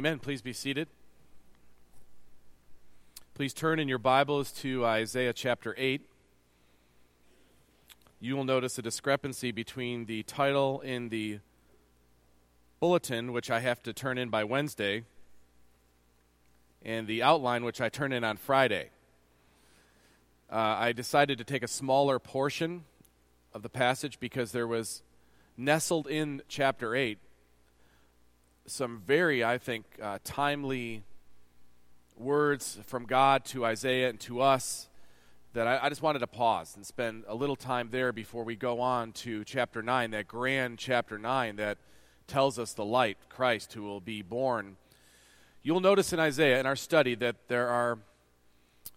Amen. Please be seated. Please turn in your Bibles to Isaiah chapter 8. You will notice a discrepancy between the title in the bulletin, which I have to turn in by Wednesday, and the outline, which I turn in on Friday. Uh, I decided to take a smaller portion of the passage because there was nestled in chapter 8 some very, I think, uh, timely words from God to Isaiah and to us that I, I, just wanted to pause and spend a little time there before we go on to chapter 9, that grand chapter 9 that tells us the light, Christ, who will be born. You'll notice in Isaiah, in our study, that there are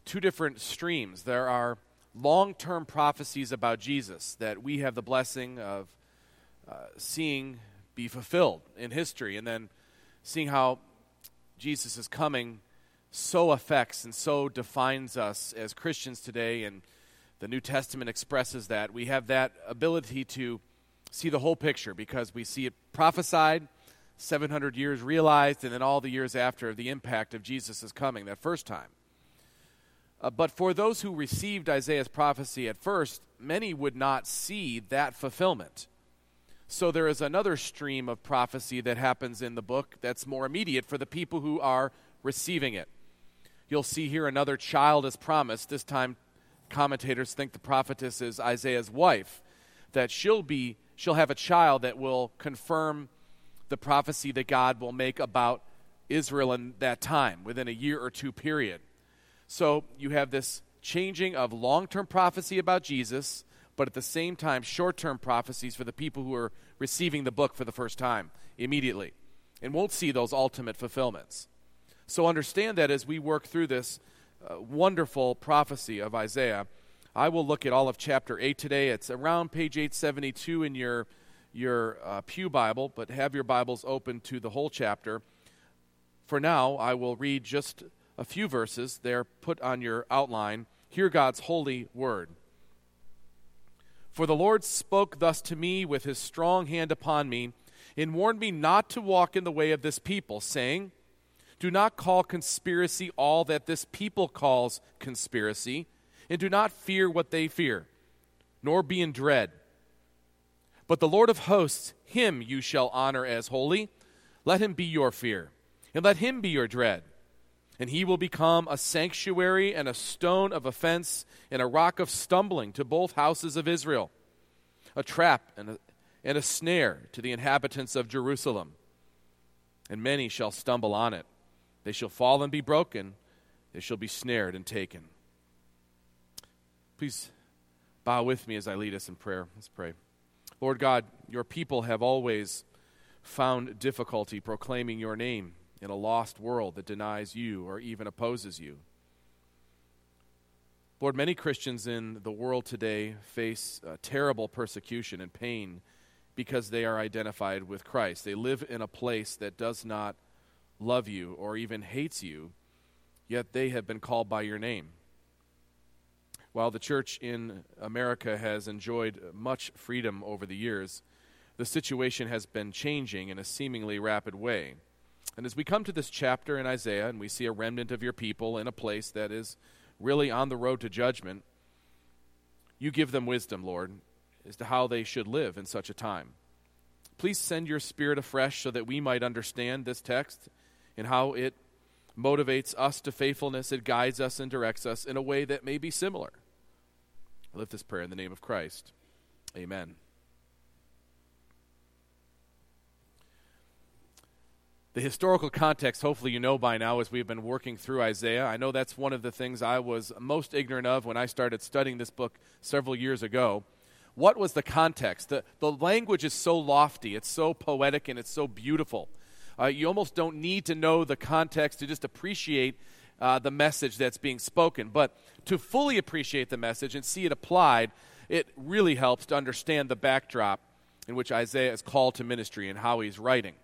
two different streams. There are long term prophecies about Jesus that we have the blessing of uh, seeing be fulfilled in history, and then seeing how Jesus is coming so affects and so defines us as Christians today, and the New Testament expresses that. We have that ability to see the whole picture because we see it prophesied, 700 years realized, and then all the years after the impact of Jesus' coming that first time. Uh, but for those who received Isaiah's prophecy at first, many would not see that fulfillment. So there is another stream of prophecy that happens in the book that's more immediate for the people who are receiving it. You'll see here another child is promised. This time, commentators think the prophetess is Isaiah's wife, that she'll be she'll have a child that will confirm the prophecy that God will make about Israel in that time, within a year or two period. So you have this changing of long term prophecy about Jesus but at the same time, short term prophecies for the people who are receiving the book for the first time immediately and won't see those ultimate fulfillments. So understand that as we work through this uh, wonderful prophecy of Isaiah, I will look at all of chapter 8 today. It's around page 872 in your, your uh, Pew Bible, but have your Bibles open to the whole chapter. For now, I will read just a few verses. They're put on your outline. Hear God's holy word. For the Lord spoke thus to me with his strong hand upon me, and warned me not to walk in the way of this people, saying, Do not call conspiracy all that this people calls conspiracy, and do not fear what they fear, nor be in dread. But the Lord of hosts, him you shall honor as holy. Let him be your fear, and let him be your dread and he will become a sanctuary and a stone of offense and a rock of stumbling to both houses of Israel, a trap and a, and a snare to the inhabitants of Jerusalem. And many shall stumble on it. They shall fall and be broken, they shall be snared and taken. Please bow with me as I lead us in prayer. Let's pray. Lord God, your people have always found difficulty proclaiming your name in a lost world that denies you or even opposes you. Lord, many Christians in the world today face uh, terrible persecution and pain because they are identified with Christ. They live in a place that does not love you or even hates you, yet they have been called by your name. While the church in America has enjoyed much freedom over the years, the situation has been changing in a seemingly rapid way. And as we come to this chapter in Isaiah and we see a remnant of your people in a place that is really on the road to judgment, you give them wisdom, Lord, as to how they should live in such a time. Please send your spirit afresh so that we might understand this text and how it motivates us to faithfulness, it guides us and directs us in a way that may be similar. I lift this prayer in the name of Christ. Amen. The historical context, hopefully, you know by now as we've been working through Isaiah. I know that's one of the things I was most ignorant of when I started studying this book several years ago. What was the context? The, the language is so lofty, it's so poetic, and it's so beautiful. Uh, you almost don't need to know the context to just appreciate uh, the message that's being spoken. But to fully appreciate the message and see it applied, it really helps to understand the backdrop in which Isaiah is called to ministry and how he's writing.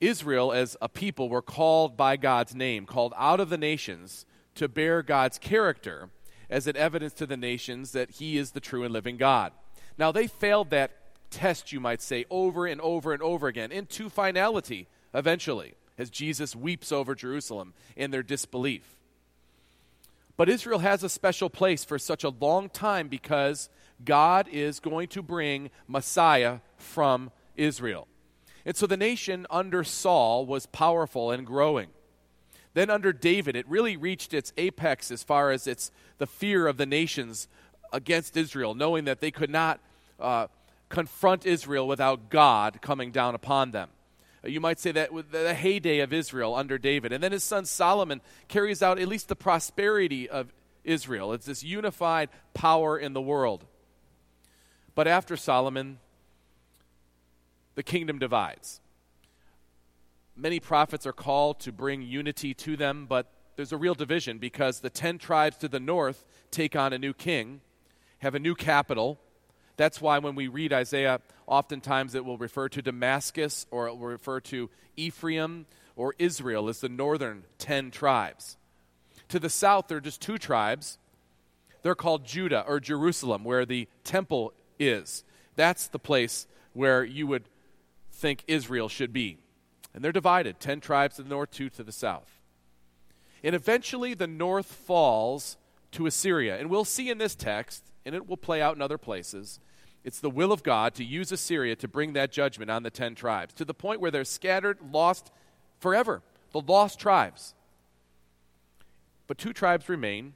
Israel, as a people, were called by God's name, called out of the nations to bear God's character as an evidence to the nations that He is the true and living God. Now, they failed that test, you might say, over and over and over again into finality eventually, as Jesus weeps over Jerusalem in their disbelief. But Israel has a special place for such a long time because God is going to bring Messiah from Israel. And so the nation under Saul was powerful and growing. Then under David, it really reached its apex as far as its the fear of the nations against Israel, knowing that they could not uh, confront Israel without God coming down upon them. Uh, you might say that the heyday of Israel under David. And then his son Solomon carries out at least the prosperity of Israel. It's this unified power in the world. But after Solomon, the kingdom divides. Many prophets are called to bring unity to them, but there's a real division because the ten tribes to the north take on a new king, have a new capital. That's why when we read Isaiah, oftentimes it will refer to Damascus or it will refer to Ephraim or Israel as the northern ten tribes. To the south, there are just two tribes. They're called Judah or Jerusalem, where the temple is. That's the place where you would think Israel should be. And they're divided 10 tribes to the north, 2 to the south. And eventually the north falls to Assyria. And we'll see in this text, and it will play out in other places, it's the will of God to use Assyria to bring that judgment on the 10 tribes to the point where they're scattered, lost forever. The lost tribes. But two tribes remain.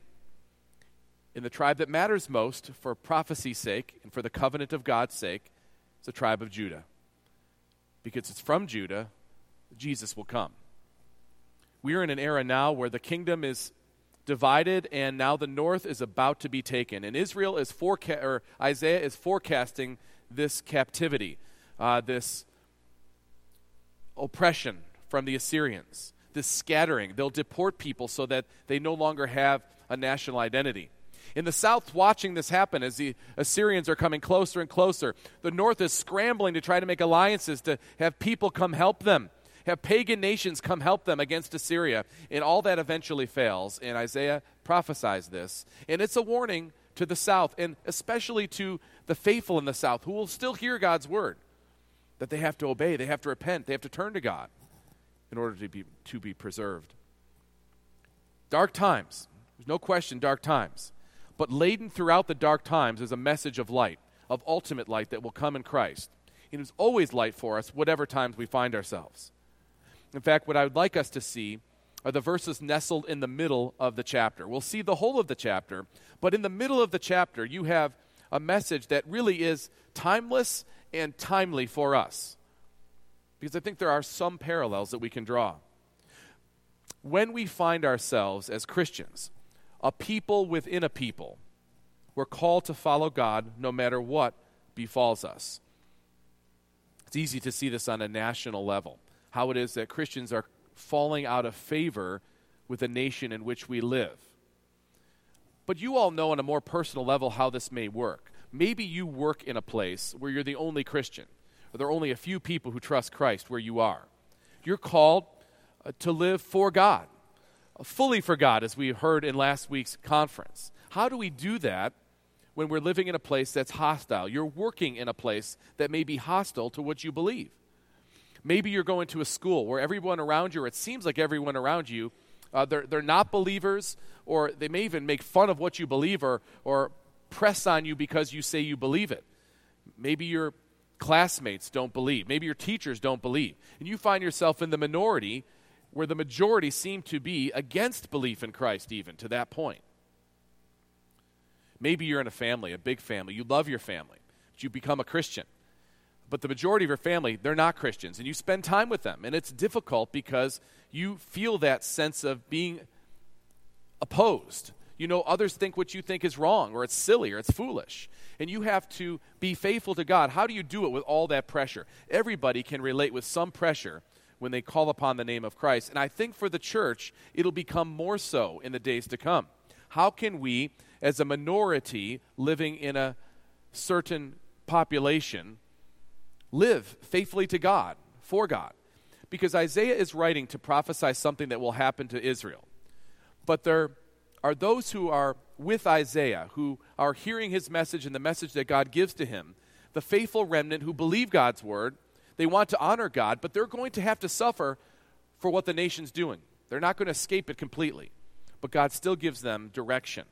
In the tribe that matters most for prophecy's sake and for the covenant of God's sake, is the tribe of Judah. Because it's from Judah Jesus will come. We are in an era now where the kingdom is divided and now the north is about to be taken. And Israel is forecast, or Isaiah is forecasting this captivity, uh, this oppression from the Assyrians, this scattering. They'll deport people so that they no longer have a national identity. In the south, watching this happen as the Assyrians are coming closer and closer, the north is scrambling to try to make alliances to have people come help them have pagan nations come help them against Assyria. And all that eventually fails. And Isaiah prophesies this. And it's a warning to the south, and especially to the faithful in the south who will still hear God's word that they have to obey, they have to repent, they have to turn to God in order to be, to be preserved. Dark times. There's no question, dark times. But laden throughout the dark times is a message of light, of ultimate light that will come in Christ. It is always light for us, whatever times we find ourselves. In fact, what I would like us to see are the verses nestled in the middle of the chapter. We'll see the whole of the chapter, but in the middle of the chapter, you have a message that really is timeless and timely for us. Because I think there are some parallels that we can draw. When we find ourselves as Christians, a people within a people, we're called to follow God no matter what befalls us. It's easy to see this on a national level how it is that Christians are falling out of favor with the nation in which we live. But you all know on a more personal level how this may work. Maybe you work in a place where you're the only Christian, or there are only a few people who trust Christ where you are. You're called uh, to live for God, fully for God, as we heard in last week's conference. How do we do that when we're living in a place that's hostile? You're working in a place that may be hostile to what you believe. Maybe you're going to a school where everyone around you, or it seems like everyone around you, uh, they're, they're not believers, or they may even make fun of what you believe or, or press on you because you say you believe it. Maybe your classmates don't believe. Maybe your teachers don't believe. And you find yourself in the minority where the majority seem to be against belief in Christ, even to that point. Maybe you're in a family, a big family. You love your family, but you become a Christian but the majority of your family, they're not Christians, and you spend time with them. And it's difficult because you feel that sense of being opposed. You know, others think what you think is wrong, or it's silly, or it's foolish. And you have to be faithful to God. How do you do it with all that pressure? Everybody can relate with some pressure when they call upon the name of Christ. And I think for the church, it'll become more so in the days to come. How can we, as a minority living in a certain population, live faithfully to God, for God. Because Isaiah is writing to prophesy something that will happen to Israel. But there are those who are with Isaiah, who are hearing his message and the message that God gives to him, the faithful remnant who believe God's word, They want to honor God, but they're going to have to suffer for what the nation's doing. They're not going to escape it completely. But God still gives them direction,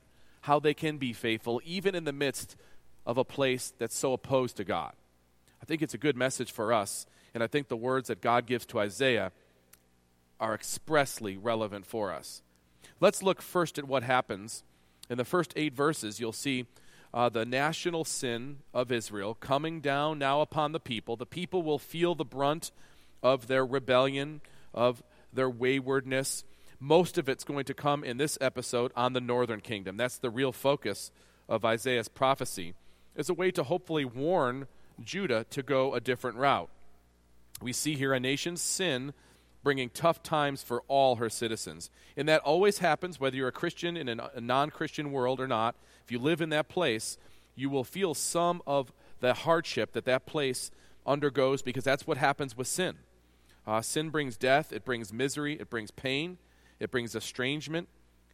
how they can be faithful, even in the midst of a place that's so opposed to God. I think it's a good message for us, and I think the words that God gives to Isaiah are expressly relevant for us. Let's look first at what happens. In the first eight verses, you'll see uh, the national sin of Israel coming down now upon the people. The people will feel the brunt of their rebellion, of their waywardness. Most of it's going to come in this episode on the northern kingdom. That's the real focus of Isaiah's prophecy, as a way to hopefully warn Judah to go a different route. We see here a nation's sin bringing tough times for all her citizens. And that always happens whether you're a Christian in a non Christian world or not. If you live in that place, you will feel some of the hardship that that place undergoes because that's what happens with sin. Uh, sin brings death, it brings misery, it brings pain, it brings estrangement,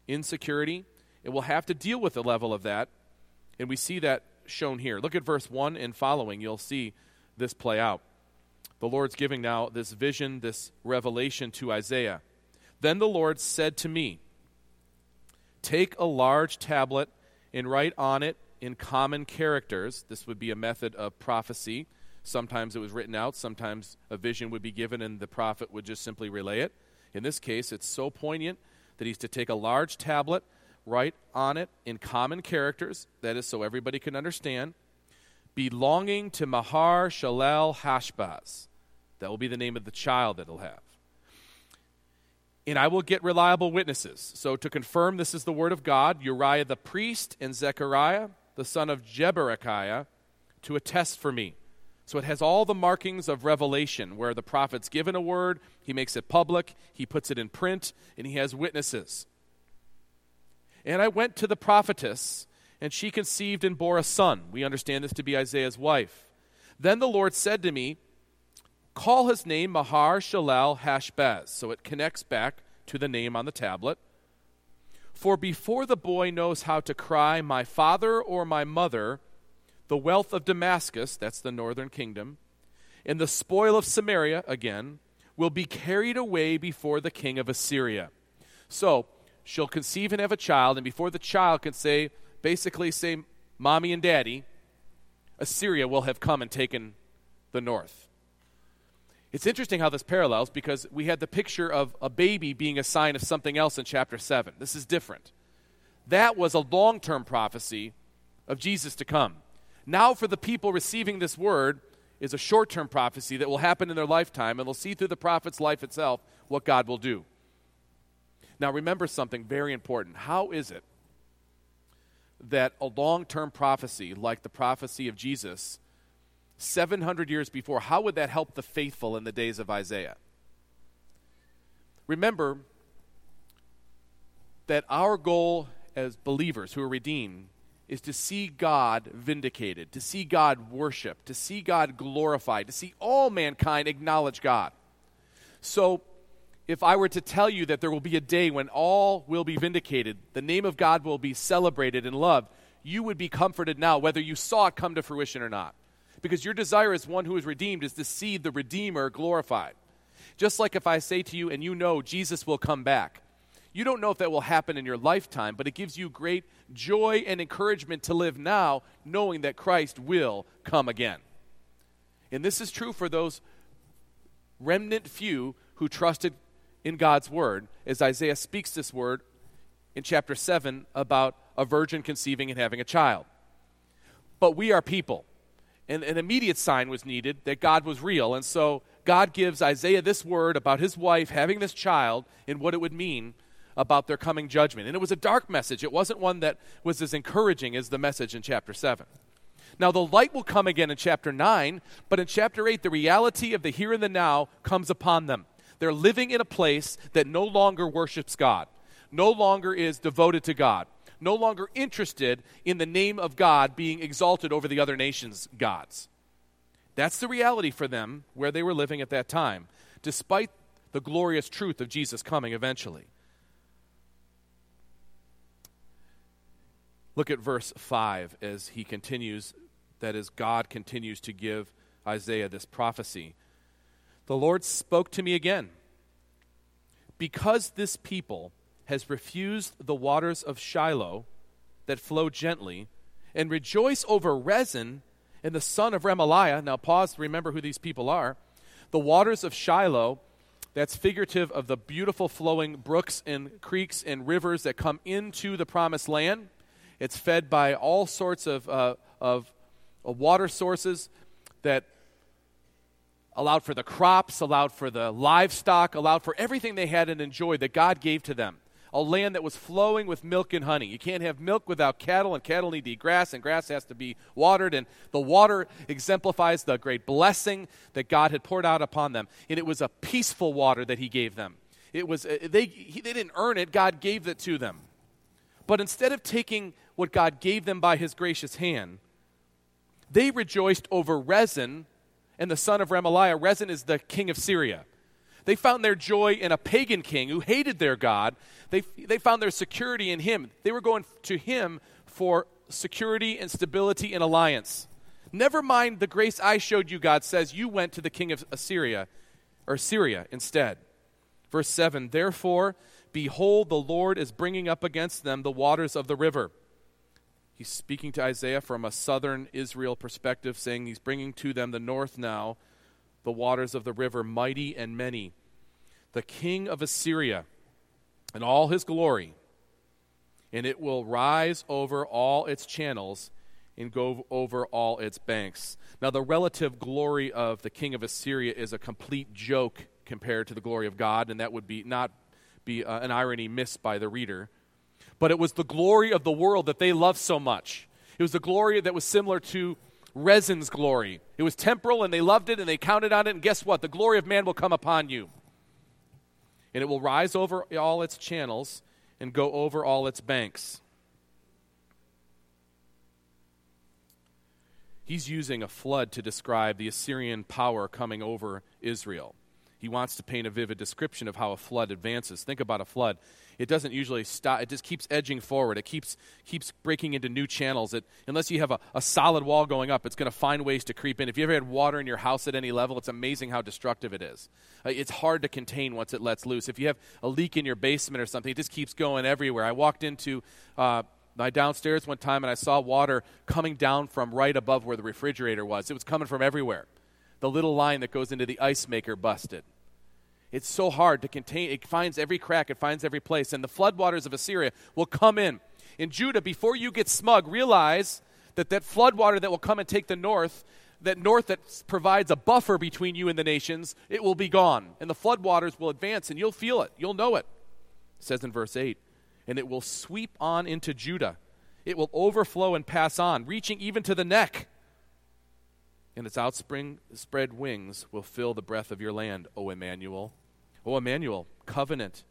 insecurity. It will have to deal with the level of that, and we see that shown here. Look at verse 1 and following, you'll see this play out the Lord's giving now this vision, this revelation to Isaiah. Then the Lord said to me, Take a large tablet and write on it in common characters. This would be a method of prophecy. Sometimes it was written out, sometimes a vision would be given and the prophet would just simply relay it. In this case, it's so poignant that he's to take a large tablet, write on it in common characters, that is, so everybody can understand, belonging to Mahar Shalal Hashbaz. That will be the name of the child that he'll have. And I will get reliable witnesses. So, to confirm this is the word of God, Uriah the priest and Zechariah, the son of Jeberechiah, to attest for me. So, it has all the markings of revelation where the prophet's given a word, he makes it public, he puts it in print, and he has witnesses. And I went to the prophetess, and she conceived and bore a son. We understand this to be Isaiah's wife. Then the Lord said to me, Call his name Mahar Shalal Hashbaz. So it connects back to the name on the tablet. For before the boy knows how to cry, My father or my mother, the wealth of Damascus, that's the northern kingdom, and the spoil of Samaria, again, will be carried away before the king of Assyria. So she'll conceive and have a child, and before the child can say, basically say, Mommy and Daddy, Assyria will have come and taken the north. It's interesting how this parallels because we had the picture of a baby being a sign of something else in chapter 7. This is different. That was a long term prophecy of Jesus to come. Now, for the people receiving this word, is a short term prophecy that will happen in their lifetime, and they'll see through the prophet's life itself what God will do. Now, remember something very important. How is it that a long term prophecy, like the prophecy of Jesus, 700 years before, how would that help the faithful in the days of Isaiah? Remember that our goal as believers who are redeemed is to see God vindicated, to see God worshiped, to see God glorified, to see all mankind acknowledge God. So, if I were to tell you that there will be a day when all will be vindicated, the name of God will be celebrated and loved, you would be comforted now, whether you saw it come to fruition or not because your desire as one who is redeemed is to see the Redeemer glorified. Just like if I say to you, and you know Jesus will come back, you don't know if that will happen in your lifetime, but it gives you great joy and encouragement to live now, knowing that Christ will come again. And this is true for those remnant few who trusted in God's word, as Isaiah speaks this word in chapter 7 about a virgin conceiving and having a child. But we are people an immediate sign was needed that God was real. And so God gives Isaiah this word about his wife having this child and what it would mean about their coming judgment. And it was a dark message, it wasn't one that was as encouraging as the message in chapter 7. Now, the light will come again in chapter 9, but in chapter 8, the reality of the here and the now comes upon them. They're living in a place that no longer worships God, no longer is devoted to God no longer interested in the name of God being exalted over the other nations' gods. That's the reality for them where they were living at that time, despite the glorious truth of Jesus coming eventually. Look at verse 5 as he continues, that is, God continues to give Isaiah this prophecy. The Lord spoke to me again. Because this people has refused the waters of Shiloh that flow gently, and rejoice over Rezin and the son of Remaliah. Now, pause to remember who these people are. The waters of Shiloh, that's figurative of the beautiful flowing brooks and creeks and rivers that come into the promised land. It's fed by all sorts of, uh, of, of water sources that allowed for the crops, allowed for the livestock, allowed for everything they had and enjoyed that God gave to them. A land that was flowing with milk and honey. You can't have milk without cattle, and cattle need to eat grass, and grass has to be watered. And the water exemplifies the great blessing that God had poured out upon them. And it was a peaceful water that He gave them. It was uh, they, they didn't earn it, God gave it to them. But instead of taking what God gave them by His gracious hand, they rejoiced over Rezin and the son of Remaliah. Rezin is the king of Syria. They found their joy in a pagan king who hated their God. They, they found their security in him. They were going to him for security and stability and alliance. Never mind the grace I showed you, God says, you went to the king of Assyria, or Syria instead. Verse 7 Therefore, behold, the Lord is bringing up against them the waters of the river He's speaking to Isaiah from a southern Israel perspective, saying he's bringing to them the north now, the waters of the river, mighty and many. The king of Assyria and all his glory, and it will rise over all its channels and go over all its banks. Now, the relative glory of the king of Assyria is a complete joke compared to the glory of God, and that would be not be uh, an irony missed by the reader but it was the glory of the world that they loved so much. It was the glory that was similar to Rezin's glory. It was temporal and they loved it and they counted on it, and guess what? The glory of man will come upon you. And it will rise over all its channels and go over all its banks. He's using a flood to describe the Assyrian power coming over Israel. He wants to paint a vivid description of how a flood advances. Think about a flood it doesn't usually stop. It just keeps edging forward. It keeps keeps breaking into new channels. It, unless you have a, a solid wall going up, it's going to find ways to creep in. If you ever had water in your house at any level, it's amazing how destructive it is. Uh, it's hard to contain once it lets loose. If you have a leak in your basement or something, it just keeps going everywhere. I walked into uh, my downstairs one time and I saw water coming down from right above where the refrigerator was. It was coming from everywhere. The little line that goes into the ice maker busted. It's so hard to contain. It finds every crack, it finds every place. And the floodwaters of Assyria will come in. In Judah, before you get smug, realize that that floodwater that will come and take the north, that north that provides a buffer between you and the nations, it will be gone. And the floodwaters will advance, and you'll feel it. You'll know it. It says in verse 8, and it will sweep on into Judah. It will overflow and pass on, reaching even to the neck. And its outspring spread wings will fill the breath of your land, O Emmanuel. O Emmanuel, covenant.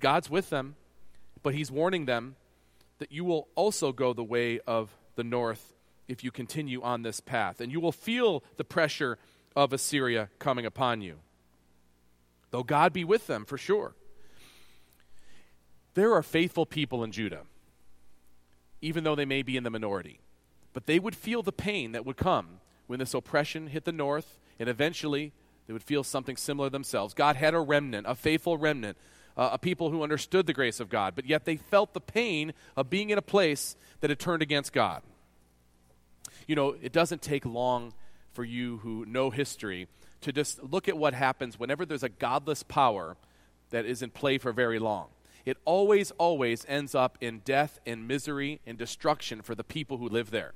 God's with them, but He's warning them that you will also go the way of the north if you continue on this path. And you will feel the pressure of Assyria coming upon you. Though God be with them, for sure. There are faithful people in Judah, even though they may be in the minority. But they would feel the pain that would come when this oppression hit the north and eventually they would feel something similar themselves. God had a remnant, a faithful remnant, uh, a people who understood the grace of God, but yet they felt the pain of being in a place that had turned against God. You know, it doesn't take long for you who know history to just look at what happens whenever there's a godless power that is in play for very long. It always, always ends up in death and misery and destruction for the people who live there.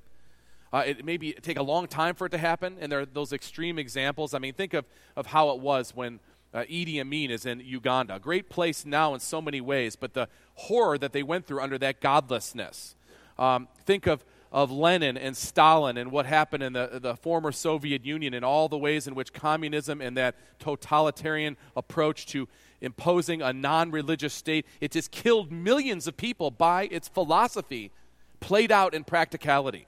Uh, it maybe take a long time for it to happen, and there are those extreme examples. I mean, think of, of how it was when uh, Idi Amin is in Uganda. Great place now in so many ways, but the horror that they went through under that godlessness. Um, think of, of Lenin and Stalin and what happened in the, the former Soviet Union and all the ways in which communism and that totalitarian approach to imposing a non religious state, it just killed millions of people by its philosophy played out in practicality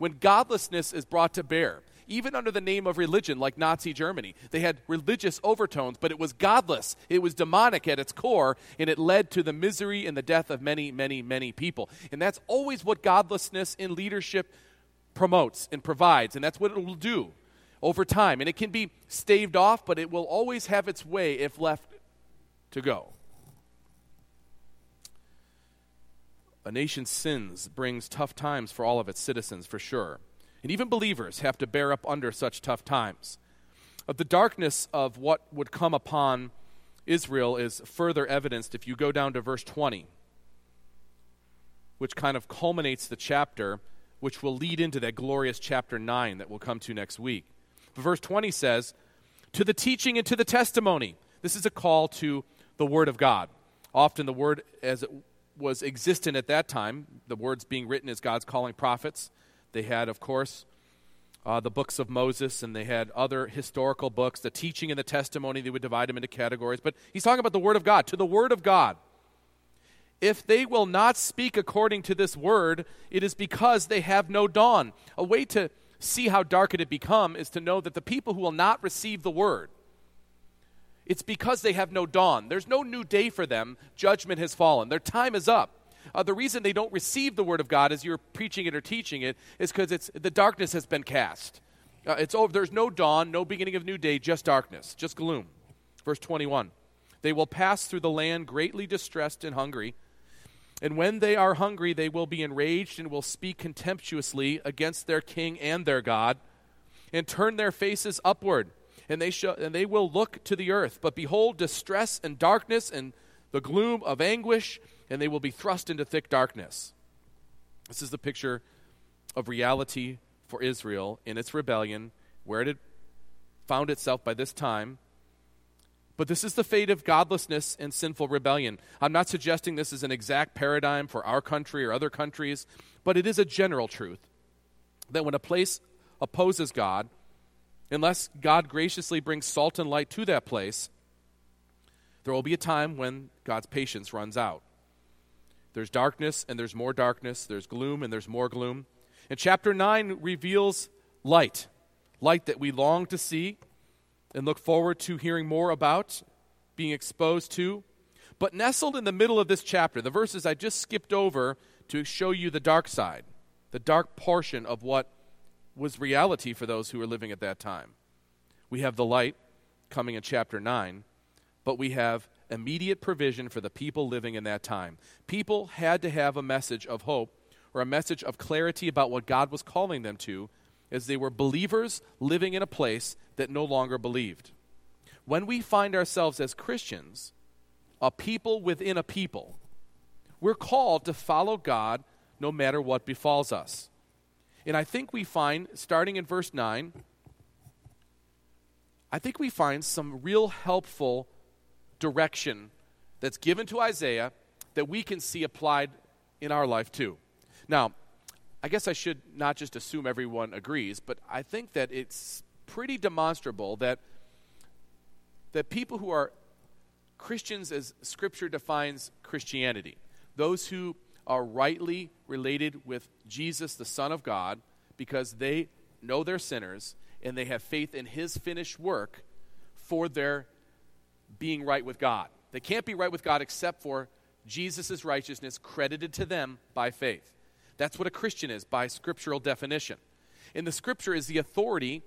when godlessness is brought to bear, even under the name of religion, like Nazi Germany. They had religious overtones, but it was godless. It was demonic at its core, and it led to the misery and the death of many, many, many people. And that's always what godlessness in leadership promotes and provides, and that's what it will do. over time. And it can be staved off, but it will always have its way if left to go. A nation's sins brings tough times for all of its citizens, for sure. And even believers have to bear up under such tough times. But the darkness of what would come upon Israel is further evidenced if you go down to verse 20, which kind of culminates the chapter, which will lead into that glorious chapter 9 that we'll come to next week. But verse 20 says, To the teaching and to the testimony. This is a call to the Word of God. Often the Word, as it was existent at that time, the words being written as God's calling prophets. They had, of course, uh, the books of Moses, and they had other historical books, the teaching and the testimony. They would divide them into categories. But he's talking about the Word of God, to the Word of God. If they will not speak according to this word, it is because they have no dawn. A way to see how dark it had become is to know that the people who will not receive the word, it's because they have no dawn. There's no new day for them. Judgment has fallen. Their time is up. Uh, the reason they don't receive the word of God as you're preaching it or teaching it is because the darkness has been cast. Uh, it's over. There's no dawn, no beginning of new day, just darkness, just gloom. Verse 21. They will pass through the land greatly distressed and hungry. And when they are hungry, they will be enraged and will speak contemptuously against their king and their God, and turn their faces upward and they, shall, and they will look to the earth. But behold, distress and darkness and the gloom of anguish, and they will be thrust into thick darkness. This is the picture of reality for Israel in its rebellion, where it had found itself by this time. But this is the fate of godlessness and sinful rebellion. I'm not suggesting this is an exact paradigm for our country or other countries, but it is a general truth that when a place opposes God, unless God graciously brings salt and light to that place, there will be a time when God's patience runs out. There's darkness and there's more darkness, there's gloom and there's more gloom. And chapter 9 reveals light, light that we long to see and look forward to hearing more about, being exposed to. But nestled in the middle of this chapter, the verses I just skipped over to show you the dark side, the dark portion of what was reality for those who were living at that time. We have the light coming in chapter 9, but we have immediate provision for the people living in that time. People had to have a message of hope or a message of clarity about what God was calling them to as they were believers living in a place that no longer believed. When we find ourselves as Christians, a people within a people, we're called to follow God no matter what befalls us. And I think we find, starting in verse 9, I think we find some real helpful direction that's given to Isaiah that we can see applied in our life too. Now, I guess I should not just assume everyone agrees, but I think that it's pretty demonstrable that that people who are Christians as scripture defines Christianity, those who are rightly related with Jesus, the Son of God, because they know they're sinners and they have faith in His finished work for their being right with God. They can't be right with God except for Jesus' righteousness credited to them by faith. That's what a Christian is by scriptural definition. And the scripture is the authority,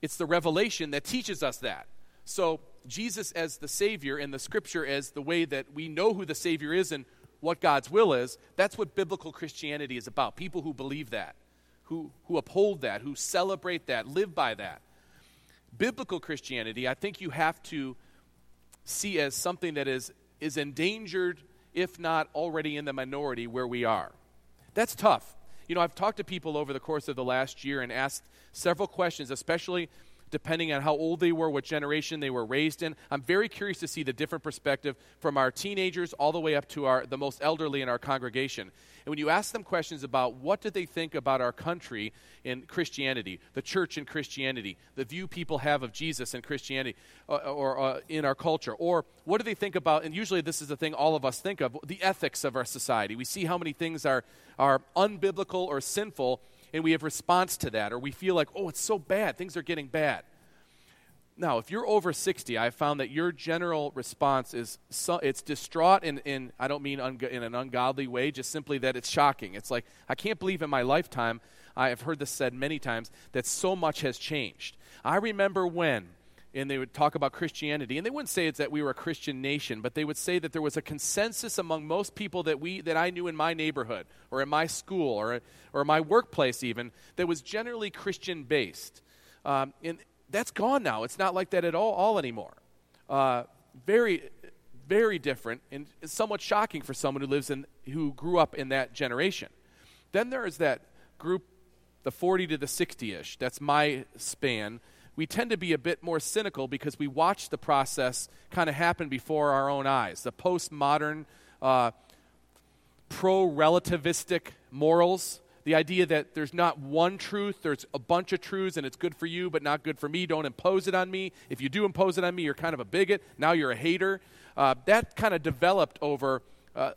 it's the revelation that teaches us that. So, Jesus as the Savior and the scripture as the way that we know who the Savior is and what God's will is, that's what biblical Christianity is about. People who believe that, who, who uphold that, who celebrate that, live by that. Biblical Christianity, I think you have to see as something that is, is endangered, if not already in the minority where we are. That's tough. You know, I've talked to people over the course of the last year and asked several questions, especially depending on how old they were, what generation they were raised in. I'm very curious to see the different perspective from our teenagers all the way up to our, the most elderly in our congregation. And when you ask them questions about what do they think about our country in Christianity, the church in Christianity, the view people have of Jesus in Christianity uh, or uh, in our culture, or what do they think about, and usually this is the thing all of us think of, the ethics of our society. We see how many things are, are unbiblical or sinful and we have response to that, or we feel like, oh, it's so bad, things are getting bad. Now, if you're over 60, I've found that your general response is so, it's distraught in I don't mean in an ungodly way, just simply that it's shocking. It's like, I can't believe in my lifetime I have heard this said many times that so much has changed. I remember when and they would talk about Christianity. And they wouldn't say it's that we were a Christian nation, but they would say that there was a consensus among most people that we that I knew in my neighborhood or in my school or or my workplace even that was generally Christian based. Um, and that's gone now. It's not like that at all, all anymore. Uh, very, very different, and somewhat shocking for someone who lives in who grew up in that generation. Then there is that group, the 40 to the 60 ish. That's my span we tend to be a bit more cynical because we watch the process kind of happen before our own eyes. The postmodern, uh, pro relativistic morals, the idea that there's not one truth, there's a bunch of truths, and it's good for you, but not good for me. Don't impose it on me. If you do impose it on me, you're kind of a bigot. Now you're a hater. Uh, that kind of developed over, uh,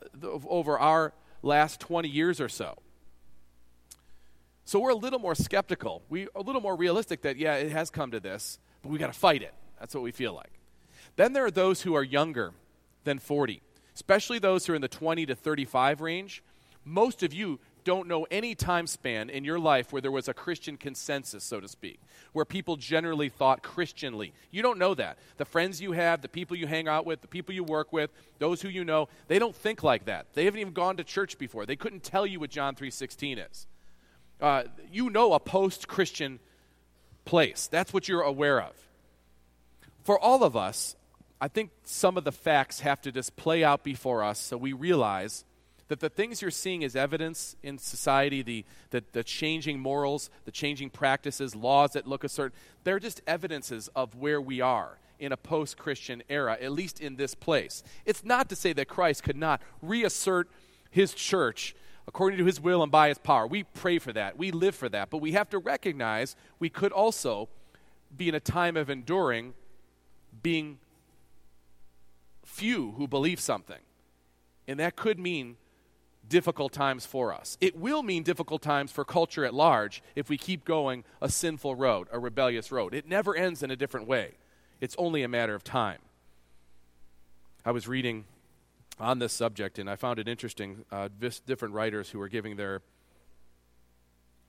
over our last 20 years or so. So we're a little more skeptical. We're a little more realistic that, yeah, it has come to this, but we got to fight it. That's what we feel like. Then there are those who are younger than 40, especially those who are in the 20 to 35 range. Most of you don't know any time span in your life where there was a Christian consensus, so to speak, where people generally thought Christianly. You don't know that. The friends you have, the people you hang out with, the people you work with, those who you know, they don't think like that. They haven't even gone to church before. They couldn't tell you what John 3:16 is uh, you know a post Christian place. That's what you're aware of. For all of us, I think some of the facts have to just play out before us so we realize that the things you're seeing as evidence in society, the, the, the, changing morals, the changing practices, laws that look a certain, they're just evidences of where we are in a post Christian era, at least in this place. It's not to say that Christ could not reassert his church according to his will and by his power. We pray for that. We live for that. But we have to recognize we could also be in a time of enduring being few who believe something. And that could mean difficult times for us. It will mean difficult times for culture at large if we keep going a sinful road, a rebellious road. It never ends in a different way, it's only a matter of time. I was reading on this subject, and I found it interesting. Uh, different writers who were giving their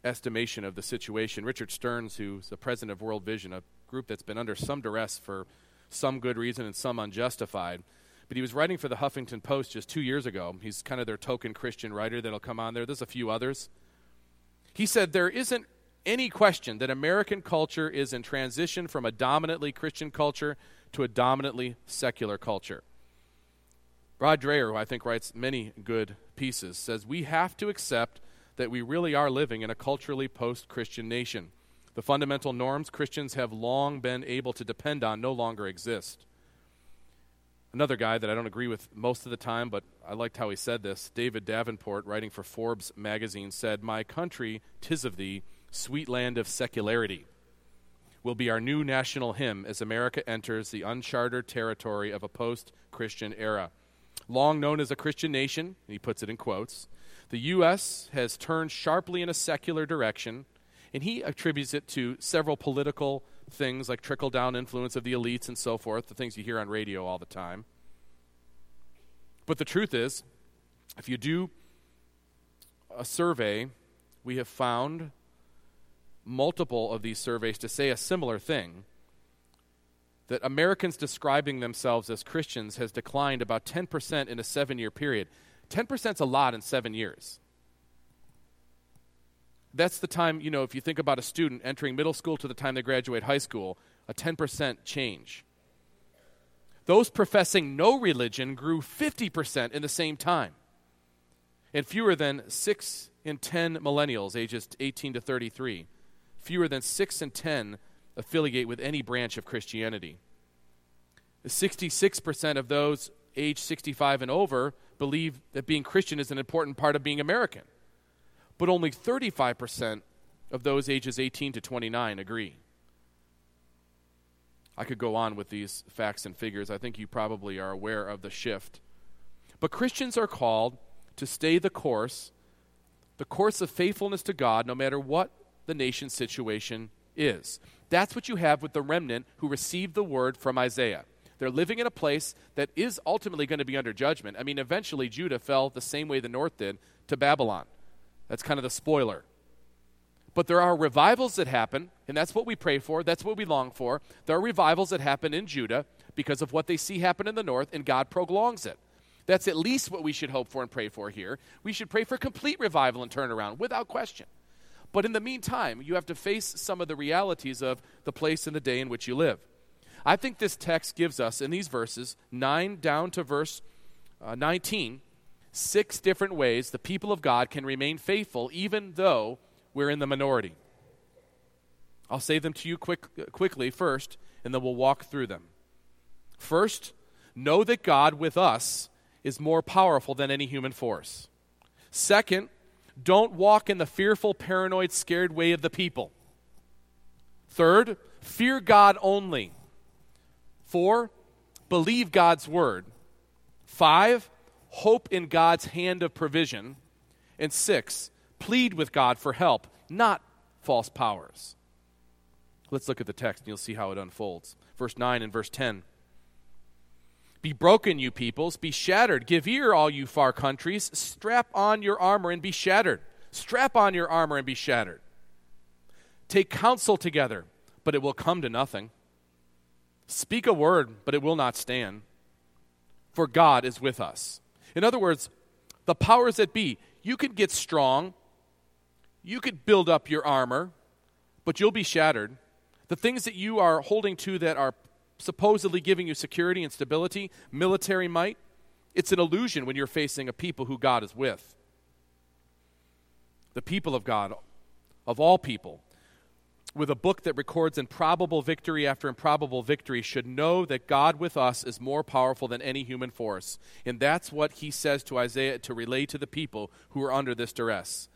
estimation of the situation. Richard Stearns, who's the president of World Vision, a group that's been under some duress for some good reason and some unjustified. But he was writing for the Huffington Post just two years ago. He's kind of their token Christian writer that'll come on there. There's a few others. He said, There isn't any question that American culture is in transition from a dominantly Christian culture to a dominantly secular culture. Rod Dreher, who I think writes many good pieces, says we have to accept that we really are living in a culturally post Christian nation. The fundamental norms Christians have long been able to depend on no longer exist. Another guy that I don't agree with most of the time, but I liked how he said this, David Davenport, writing for Forbes magazine, said, My country, tis of thee, sweet land of secularity, will be our new national hymn as America enters the uncharted territory of a post Christian era long known as a Christian nation, he puts it in quotes, the U.S. has turned sharply in a secular direction, and he attributes it to several political things like trickle down influence of the elites and so forth, the things you hear on radio all the time. But the truth is, if you do a survey, we have found multiple of these surveys to say a similar thing that Americans describing themselves as Christians has declined about 10% in a seven year period. 10% is a lot in seven years. That's the time, you know, if you think about a student entering middle school to the time they graduate high school, a 10% change. Those professing no religion grew 50% in the same time. And fewer than 6 in 10 millennials, ages 18 to 33, fewer than 6 in 10 affiliate with any branch of Christianity. 66% of those age 65 and over believe that being Christian is an important part of being American. But only 35% of those ages 18 to 29 agree. I could go on with these facts and figures. I think you probably are aware of the shift. But Christians are called to stay the course, the course of faithfulness to God, no matter what the nation's situation is. That's what you have with the remnant who received the word from Isaiah. They're living in a place that is ultimately going to be under judgment. I mean, eventually Judah fell the same way the north did to Babylon. That's kind of the spoiler. But there are revivals that happen, and that's what we pray for, that's what we long for. There are revivals that happen in Judah because of what they see happen in the north, and God prolongs it. That's at least what we should hope for and pray for here. We should pray for complete revival and turnaround, without question. But in the meantime, you have to face some of the realities of the place and the day in which you live. I think this text gives us, in these verses, 9 down to verse uh, 19, six different ways the people of God can remain faithful even though we're in the minority. I'll say them to you quick, quickly first, and then we'll walk through them. First, know that God with us is more powerful than any human force. Second, don't walk in the fearful, paranoid, scared way of the people. Third, fear God only. Four, believe God's word. Five, hope in God's hand of provision. And six, plead with God for help, not false powers. Let's look at the text and you'll see how it unfolds. Verse 9 and verse 10. Be broken, you peoples. Be shattered. Give ear, all you far countries. Strap on your armor and be shattered. Strap on your armor and be shattered. Take counsel together, but it will come to nothing. Speak a word, but it will not stand. For God is with us. In other words, the powers that be, you could get strong, you could build up your armor, but you'll be shattered. The things that you are holding to that are supposedly giving you security and stability, military might, it's an illusion when you're facing a people who God is with. The people of God, of all people, with a book that records improbable victory after improbable victory, should know that God with us is more powerful than any human force. And that's what he says to Isaiah to relay to the people who are under this duress.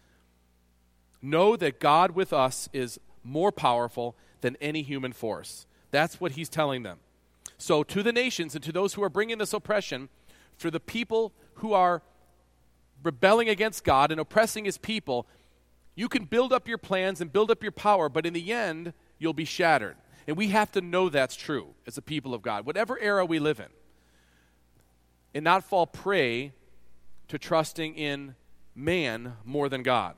Know that God with us is more powerful than any human force. That's what he's telling them. So, to the nations and to those who are bringing this oppression, for the people who are rebelling against God and oppressing his people, you can build up your plans and build up your power, but in the end, you'll be shattered. And we have to know that's true as a people of God, whatever era we live in, and not fall prey to trusting in man more than God.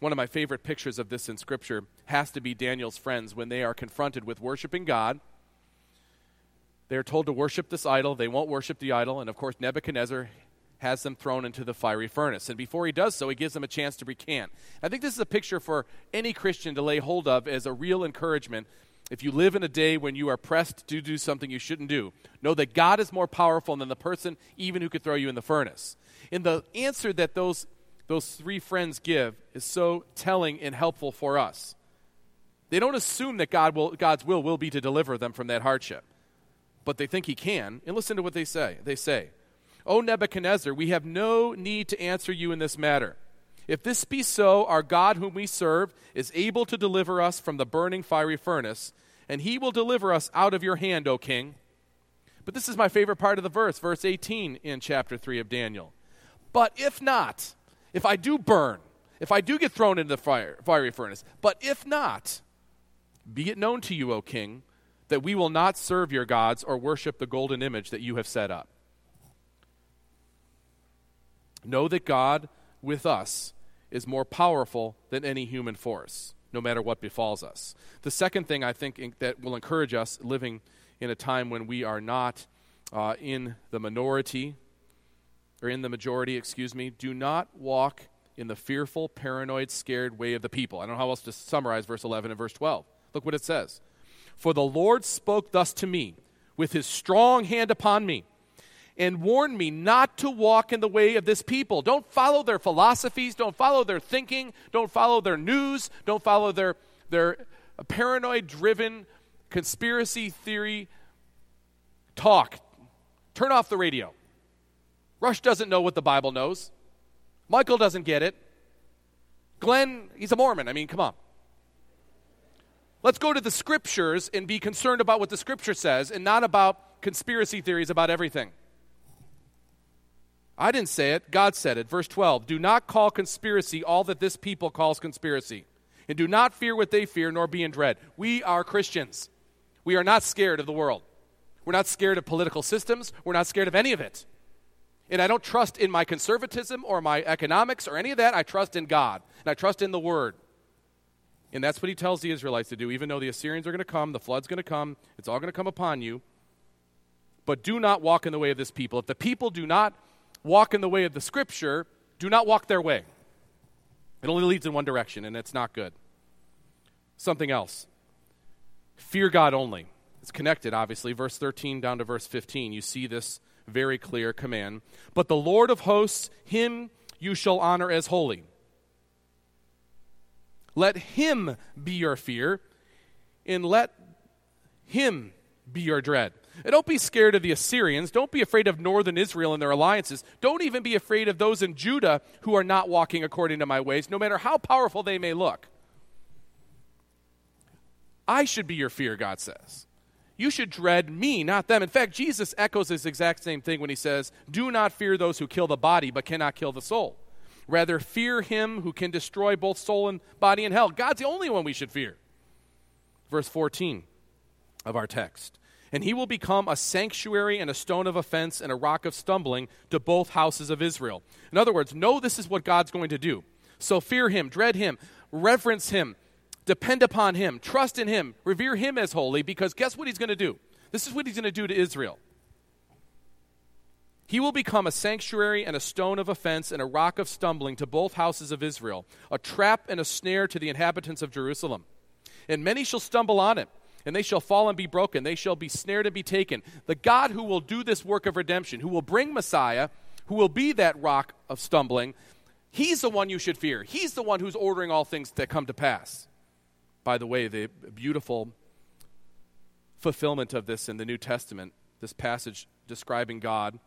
One of my favorite pictures of this in Scripture has to be Daniel's friends when they are confronted with worshiping God. They're told to worship this idol. They won't worship the idol. And of course, Nebuchadnezzar has them thrown into the fiery furnace. And before he does so, he gives them a chance to recant. I think this is a picture for any Christian to lay hold of as a real encouragement. If you live in a day when you are pressed to do something you shouldn't do, know that God is more powerful than the person even who could throw you in the furnace. In the answer that those those three friends give is so telling and helpful for us. They don't assume that God will, God's will will be to deliver them from that hardship, but they think He can. And listen to what they say. They say, O Nebuchadnezzar, we have no need to answer you in this matter. If this be so, our God, whom we serve, is able to deliver us from the burning fiery furnace, and he will deliver us out of your hand, O king. But this is my favorite part of the verse, verse 18 in chapter 3 of Daniel. But if not, if I do burn, if I do get thrown into the fire, fiery furnace, but if not, be it known to you, O king, that we will not serve your gods or worship the golden image that you have set up. Know that God with us is more powerful than any human force, no matter what befalls us. The second thing I think that will encourage us living in a time when we are not uh, in the minority or in the majority, excuse me, do not walk in the fearful, paranoid, scared way of the people. I don't know how else to summarize verse 11 and verse 12. Look what it says. For the Lord spoke thus to me with his strong hand upon me and warned me not to walk in the way of this people. Don't follow their philosophies, don't follow their thinking, don't follow their news, don't follow their, their paranoid driven conspiracy theory talk. Turn off the radio. Rush doesn't know what the Bible knows. Michael doesn't get it. Glenn, he's a Mormon. I mean, come on. Let's go to the scriptures and be concerned about what the scripture says and not about conspiracy theories about everything. I didn't say it, God said it. Verse 12 Do not call conspiracy all that this people calls conspiracy, and do not fear what they fear, nor be in dread. We are Christians. We are not scared of the world. We're not scared of political systems. We're not scared of any of it. And I don't trust in my conservatism or my economics or any of that. I trust in God and I trust in the Word. And that's what he tells the Israelites to do, even though the Assyrians are going to come, the flood's going to come, it's all going to come upon you. But do not walk in the way of this people. If the people do not walk in the way of the scripture, do not walk their way. It only leads in one direction, and it's not good. Something else. Fear God only. It's connected, obviously. Verse 13 down to verse 15. You see this very clear command. But the Lord of hosts, him you shall honor as holy. Let him be your fear, and let him be your dread. And don't be scared of the Assyrians. Don't be afraid of northern Israel and their alliances. Don't even be afraid of those in Judah who are not walking according to my ways, no matter how powerful they may look. I should be your fear, God says. You should dread me, not them. In fact, Jesus echoes this exact same thing when he says, Do not fear those who kill the body but cannot kill the soul. Rather, fear him who can destroy both soul and body in hell. God's the only one we should fear. Verse 14 of our text. And he will become a sanctuary and a stone of offense and a rock of stumbling to both houses of Israel. In other words, know this is what God's going to do. So fear him, dread him, reverence him, depend upon him, trust in him, revere him as holy, because guess what he's going to do? This is what he's going to do to Israel. He will become a sanctuary and a stone of offense and a rock of stumbling to both houses of Israel, a trap and a snare to the inhabitants of Jerusalem. And many shall stumble on it, and they shall fall and be broken. They shall be snared and be taken. The God who will do this work of redemption, who will bring Messiah, who will be that rock of stumbling, he's the one you should fear. He's the one who's ordering all things that come to pass. By the way, the beautiful fulfillment of this in the New Testament, this passage describing God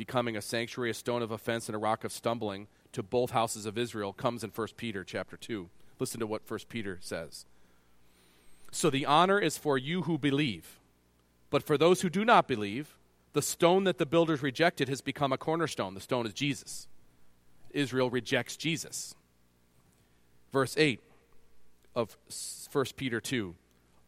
becoming a sanctuary, a stone of offense, and a rock of stumbling to both houses of Israel comes in 1 Peter chapter 2. Listen to what 1 Peter says. So the honor is for you who believe. But for those who do not believe, the stone that the builders rejected has become a cornerstone. The stone is Jesus. Israel rejects Jesus. Verse 8 of 1 Peter 2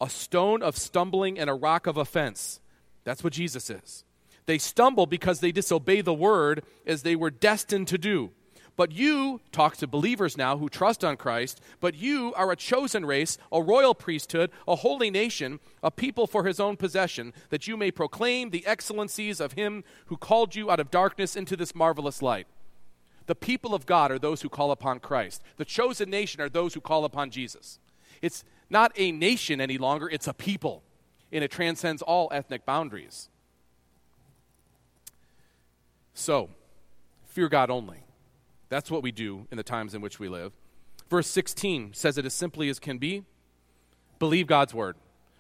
a stone of stumbling and a rock of offense. That's what Jesus is. They stumble because they disobey the word as they were destined to do. But you, talk to believers now who trust on Christ, but you are a chosen race, a royal priesthood, a holy nation, a people for his own possession, that you may proclaim the excellencies of him who called you out of darkness into this marvelous light. The people of God are those who call upon Christ. The chosen nation are those who call upon Jesus. It's not a nation any longer, it's a people, and it transcends all ethnic boundaries. So, fear God only. That's what we do in the times in which we live. Verse 16 says it as simply as can be believe God's word.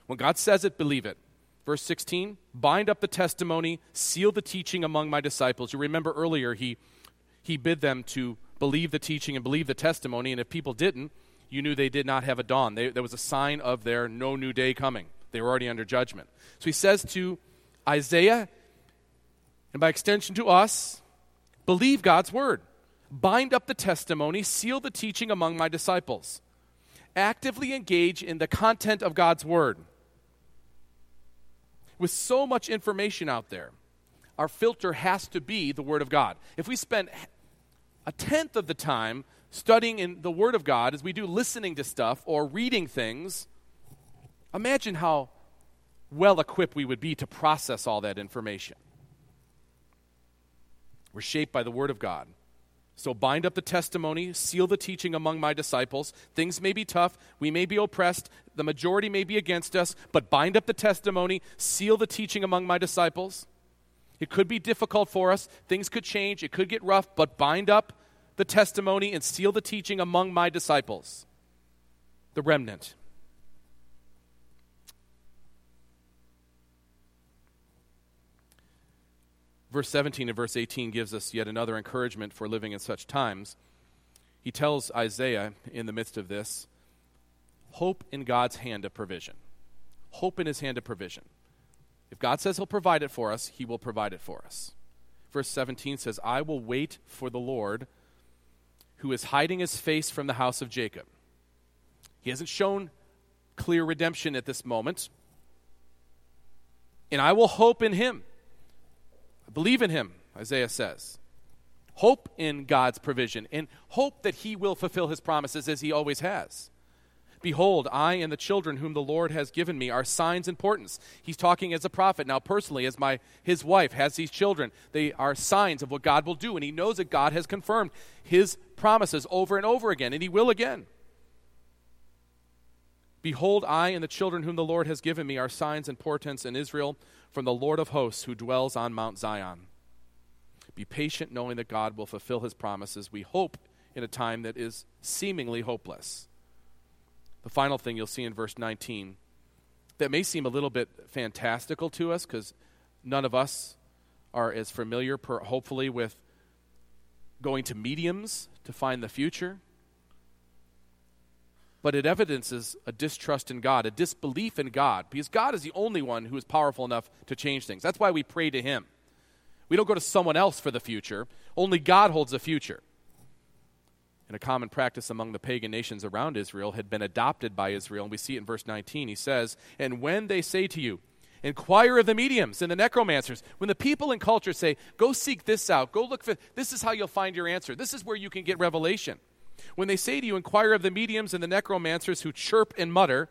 When God says it, believe it. Verse 16 bind up the testimony, seal the teaching among my disciples. You remember earlier, he, he bid them to believe the teaching and believe the testimony, and if people didn't, you knew they did not have a dawn. They, there was a sign of their no new day coming. They were already under judgment. So he says to Isaiah, and by extension to us, believe God's word. Bind up the testimony, seal the teaching among my disciples. Actively engage in the content of God's word. With so much information out there, our filter has to be the word of God. If we spend a tenth of the time studying in the word of God as we do listening to stuff or reading things, imagine how well equipped we would be to process all that information. We're shaped by the Word of God. So bind up the testimony, seal the teaching among my disciples. Things may be tough, we may be oppressed, the majority may be against us, but bind up the testimony, seal the teaching among my disciples. It could be difficult for us, things could change, it could get rough, but bind up the testimony and seal the teaching among my disciples, the remnant. Verse 17 and verse 18 gives us yet another encouragement for living in such times. He tells Isaiah in the midst of this hope in God's hand of provision. Hope in his hand of provision. If God says he'll provide it for us, he will provide it for us. Verse 17 says, I will wait for the Lord who is hiding his face from the house of Jacob. He hasn't shown clear redemption at this moment. And I will hope in him. I Believe in him, Isaiah says. Hope in God's provision and hope that he will fulfill his promises as he always has. Behold, I and the children whom the Lord has given me are signs and portents. He's talking as a prophet now personally as my his wife has these children. They are signs of what God will do and he knows that God has confirmed his promises over and over again and he will again. Behold, I and the children whom the Lord has given me are signs and portents in Israel from the Lord of hosts who dwells on Mount Zion. Be patient, knowing that God will fulfill his promises. We hope in a time that is seemingly hopeless. The final thing you'll see in verse 19 that may seem a little bit fantastical to us because none of us are as familiar, per, hopefully, with going to mediums to find the future. But it evidences a distrust in God, a disbelief in God, because God is the only one who is powerful enough to change things. That's why we pray to Him. We don't go to someone else for the future, only God holds the future and a common practice among the pagan nations around Israel had been adopted by Israel. And we see it in verse 19. He says, And when they say to you, Inquire of the mediums and the necromancers. When the people in culture say, Go seek this out, go look for this is how you'll find your answer. This is where you can get revelation. When they say to you, Inquire of the mediums and the necromancers who chirp and mutter,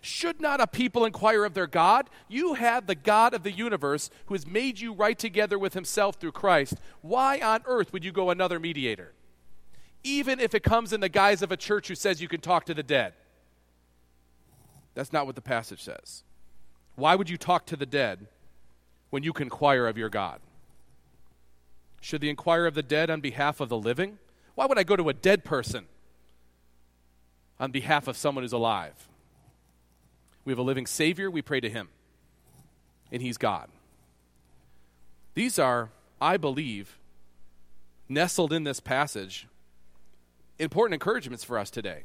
should not a people inquire of their God? You have the God of the universe who has made you right together with himself through Christ. Why on earth would you go another mediator? Even if it comes in the guise of a church who says you can talk to the dead. That's not what the passage says. Why would you talk to the dead when you can inquire of your God? Should the inquire of the dead on behalf of the living? Why would I go to a dead person on behalf of someone who's alive? We have a living Savior, we pray to Him, and He's God. These are, I believe, nestled in this passage important encouragements for us today.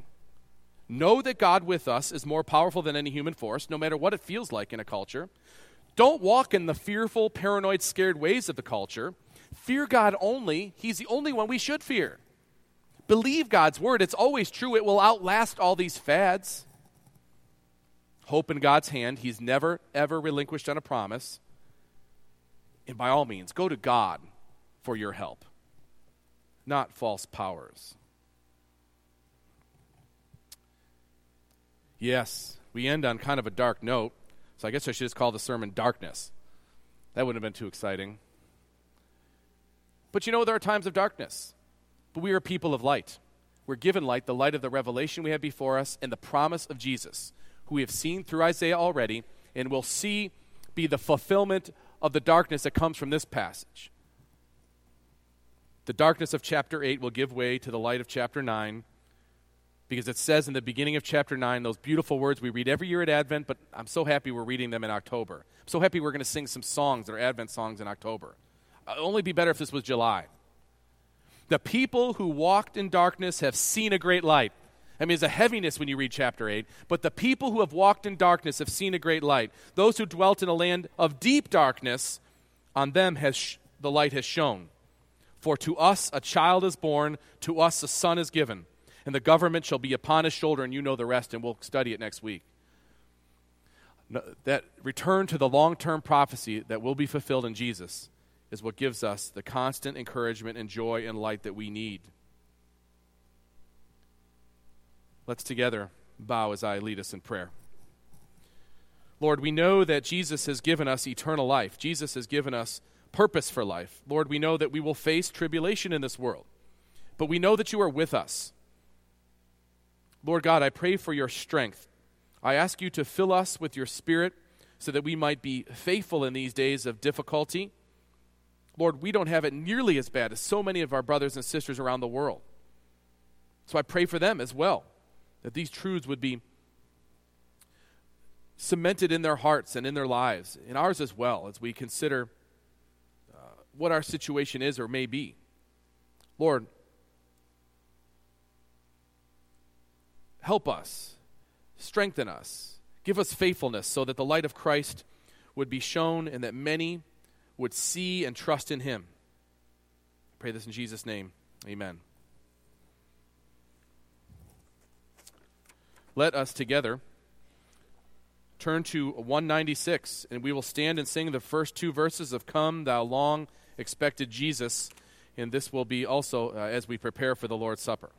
Know that God with us is more powerful than any human force, no matter what it feels like in a culture. Don't walk in the fearful, paranoid, scared ways of the culture. Fear God only. He's the only one we should fear. Believe God's word. It's always true. It will outlast all these fads. Hope in God's hand. He's never, ever relinquished on a promise. And by all means, go to God for your help, not false powers. Yes, we end on kind of a dark note, so I guess I should just call the sermon Darkness. That wouldn't have been too exciting. But you know, there are times of darkness, but we are people of light. We're given light, the light of the revelation we have before us, and the promise of Jesus, who we have seen through Isaiah already, and will see be the fulfillment of the darkness that comes from this passage. The darkness of chapter 8 will give way to the light of chapter 9 because it says in the beginning of chapter 9 those beautiful words we read every year at Advent, but I'm so happy we're reading them in October. I'm so happy we're going to sing some songs that are Advent songs in October. Uh, It'd only be better if this was July. The people who walked in darkness have seen a great light. I mean, there's a heaviness when you read chapter 8, but the people who have walked in darkness have seen a great light. Those who dwelt in a land of deep darkness, on them has sh- the light has shone. For to us a child is born, to us a son is given and the government shall be upon his shoulder, and you know the rest, and we'll study it next week. that return to the long term prophecy that will be fulfilled in Jesus is what gives us the constant encouragement and joy and light that we need. Let's together bow as I lead us in prayer. Lord, we know that Jesus has given us eternal life. Jesus has given us purpose for life. Lord, we know that we will face tribulation in this world, but we know that you are with us. Lord God, I pray for your strength. I ask you to fill us with your spirit so that we might be faithful in these days of difficulty. Lord, we don't have it nearly as bad as so many of our brothers and sisters around the world. So I pray for them as well, that these truths would be cemented in their hearts and in their lives, in ours as well, as we consider uh, what our situation is or may be. Lord, Help us, strengthen us, give us faithfulness so that the light of Christ would be shown and that many would see and trust in him. I pray this in Jesus' name. Amen. Let us together turn to 196, and we will stand and sing the first two verses of Come, Thou Long Expected Jesus. And this will be also uh, as we prepare for the Lord's Supper.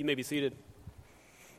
You may be seated.